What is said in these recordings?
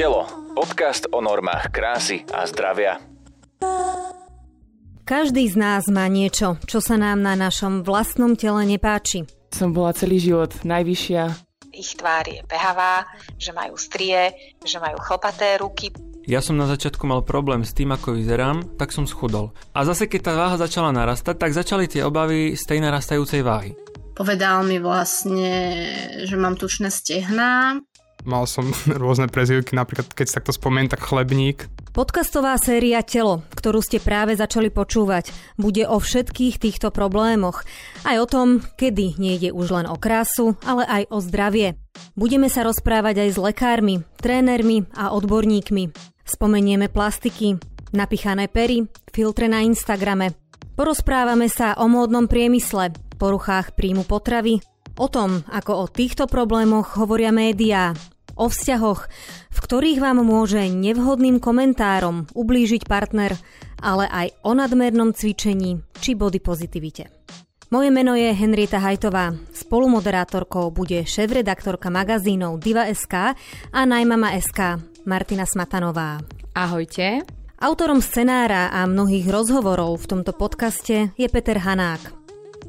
Telo. Podcast o normách krásy a zdravia. Každý z nás má niečo, čo sa nám na našom vlastnom tele nepáči. Som bola celý život najvyššia. Ich tvár je behavá, že majú strie, že majú chlpaté ruky. Ja som na začiatku mal problém s tým, ako vyzerám, tak som schudol. A zase keď tá váha začala narastať, tak začali tie obavy z tej narastajúcej váhy. Povedal mi vlastne, že mám tučné stehná. Mal som rôzne prezivky, napríklad keď sa takto spomeniem, tak chlebník. Podcastová séria Telo, ktorú ste práve začali počúvať, bude o všetkých týchto problémoch. Aj o tom, kedy nejde už len o krásu, ale aj o zdravie. Budeme sa rozprávať aj s lekármi, trénermi a odborníkmi. Spomenieme plastiky, napichané pery, filtre na Instagrame. Porozprávame sa o módnom priemysle, poruchách príjmu potravy, o tom, ako o týchto problémoch hovoria médiá, o vzťahoch, v ktorých vám môže nevhodným komentárom ublížiť partner, ale aj o nadmernom cvičení či body pozitivite. Moje meno je Henrieta Hajtová. Spolumoderátorkou bude šéf-redaktorka magazínov Diva.sk a Najmama.sk Martina Smatanová. Ahojte. Autorom scenára a mnohých rozhovorov v tomto podcaste je Peter Hanák.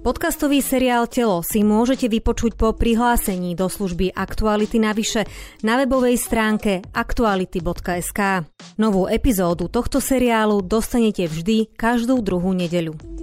Podcastový seriál Telo si môžete vypočuť po prihlásení do služby Aktuality navyše na webovej stránke aktuality.sk. Novú epizódu tohto seriálu dostanete vždy každú druhú nedeľu.